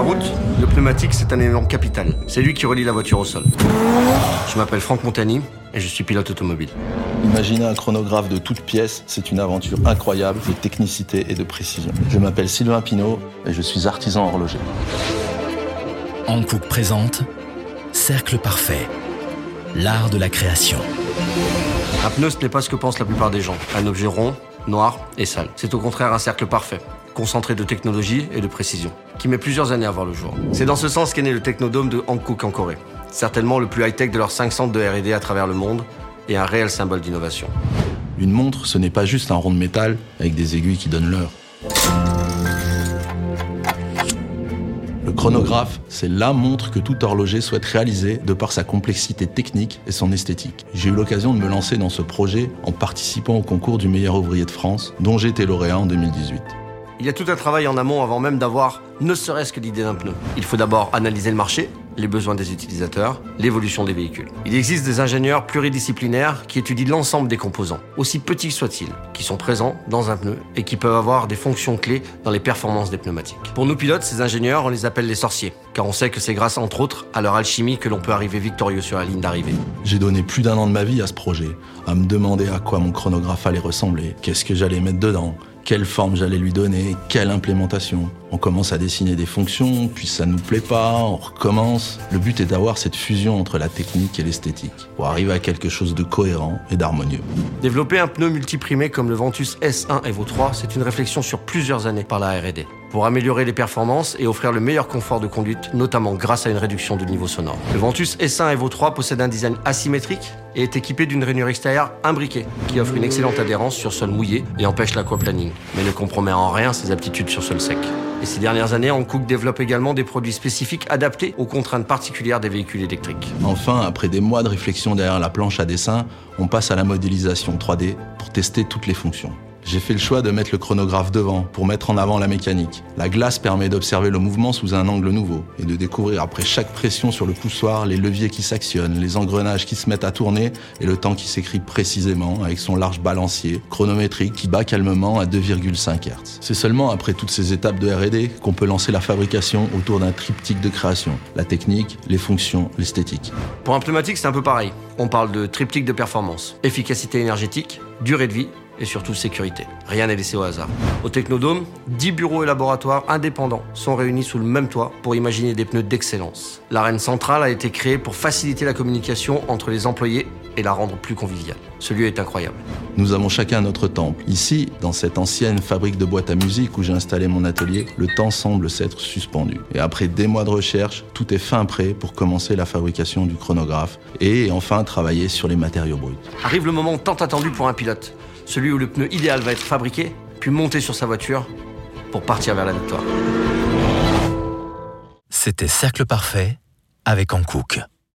la route, le pneumatique, c'est un élément capital. C'est lui qui relie la voiture au sol. Je m'appelle Franck Montani et je suis pilote automobile. Imaginez un chronographe de toutes pièces, c'est une aventure incroyable de technicité et de précision. Je m'appelle Sylvain Pinault et je suis artisan horloger. Hankook présente Cercle Parfait, l'art de la création. Un pneu, ce n'est pas ce que pensent la plupart des gens. Un objet rond, noir et sale. C'est au contraire un cercle parfait, concentré de technologie et de précision, qui met plusieurs années à voir le jour. C'est dans ce sens qu'est né le Technodome de Hankook en Corée. Certainement le plus high-tech de leurs 5 centres de R&D à travers le monde et un réel symbole d'innovation. Une montre, ce n'est pas juste un rond de métal avec des aiguilles qui donnent l'heure. Le chronographe, c'est la montre que tout horloger souhaite réaliser de par sa complexité technique et son esthétique. J'ai eu l'occasion de me lancer dans ce projet en participant au concours du meilleur ouvrier de France, dont j'ai été lauréat en 2018. Il y a tout un travail en amont avant même d'avoir ne serait-ce que l'idée d'un pneu. Il faut d'abord analyser le marché, les besoins des utilisateurs, l'évolution des véhicules. Il existe des ingénieurs pluridisciplinaires qui étudient l'ensemble des composants, aussi petits soient-ils, qui sont présents dans un pneu et qui peuvent avoir des fonctions clés dans les performances des pneumatiques. Pour nous pilotes, ces ingénieurs, on les appelle les sorciers, car on sait que c'est grâce entre autres à leur alchimie que l'on peut arriver victorieux sur la ligne d'arrivée. J'ai donné plus d'un an de ma vie à ce projet, à me demander à quoi mon chronographe allait ressembler, qu'est-ce que j'allais mettre dedans, quelle forme j'allais lui donner, quelle implémentation. On commence à dessiner des fonctions, puis ça nous plaît pas, on recommence. Le but est d'avoir cette fusion entre la technique et l'esthétique, pour arriver à quelque chose de cohérent et d'harmonieux. Développer un pneu multiprimé comme le Ventus S1 Evo 3, c'est une réflexion sur plusieurs années par la R&D pour améliorer les performances et offrir le meilleur confort de conduite, notamment grâce à une réduction du niveau sonore. Le Ventus S1 Evo 3 possède un design asymétrique et est équipé d'une rainure extérieure imbriquée, qui offre une excellente adhérence sur sol mouillé et empêche l'aquaplaning, mais ne compromet en rien ses aptitudes sur sol sec. Et ces dernières années, Hankook développe également des produits spécifiques adaptés aux contraintes particulières des véhicules électriques. Enfin, après des mois de réflexion derrière la planche à dessin, on passe à la modélisation 3D pour tester toutes les fonctions. J'ai fait le choix de mettre le chronographe devant pour mettre en avant la mécanique. La glace permet d'observer le mouvement sous un angle nouveau et de découvrir après chaque pression sur le poussoir les leviers qui s'actionnent, les engrenages qui se mettent à tourner et le temps qui s'écrit précisément avec son large balancier chronométrique qui bat calmement à 2,5 Hz. C'est seulement après toutes ces étapes de R&D qu'on peut lancer la fabrication autour d'un triptyque de création. La technique, les fonctions, l'esthétique. Pour un pneumatique, c'est un peu pareil. On parle de triptyque de performance, efficacité énergétique, durée de vie et surtout sécurité. Rien n'est laissé au hasard. Au Technodome, 10 bureaux et laboratoires indépendants sont réunis sous le même toit pour imaginer des pneus d'excellence. L'arène centrale a été créée pour faciliter la communication entre les employés et la rendre plus conviviale. Ce lieu est incroyable. Nous avons chacun notre temple. Ici, dans cette ancienne fabrique de boîtes à musique où j'ai installé mon atelier, le temps semble s'être suspendu. Et après des mois de recherche, tout est fin prêt pour commencer la fabrication du chronographe et enfin travailler sur les matériaux bruts. Arrive le moment tant attendu pour un pilote celui où le pneu idéal va être fabriqué, puis monter sur sa voiture pour partir vers la victoire. C'était Cercle Parfait avec Hankook.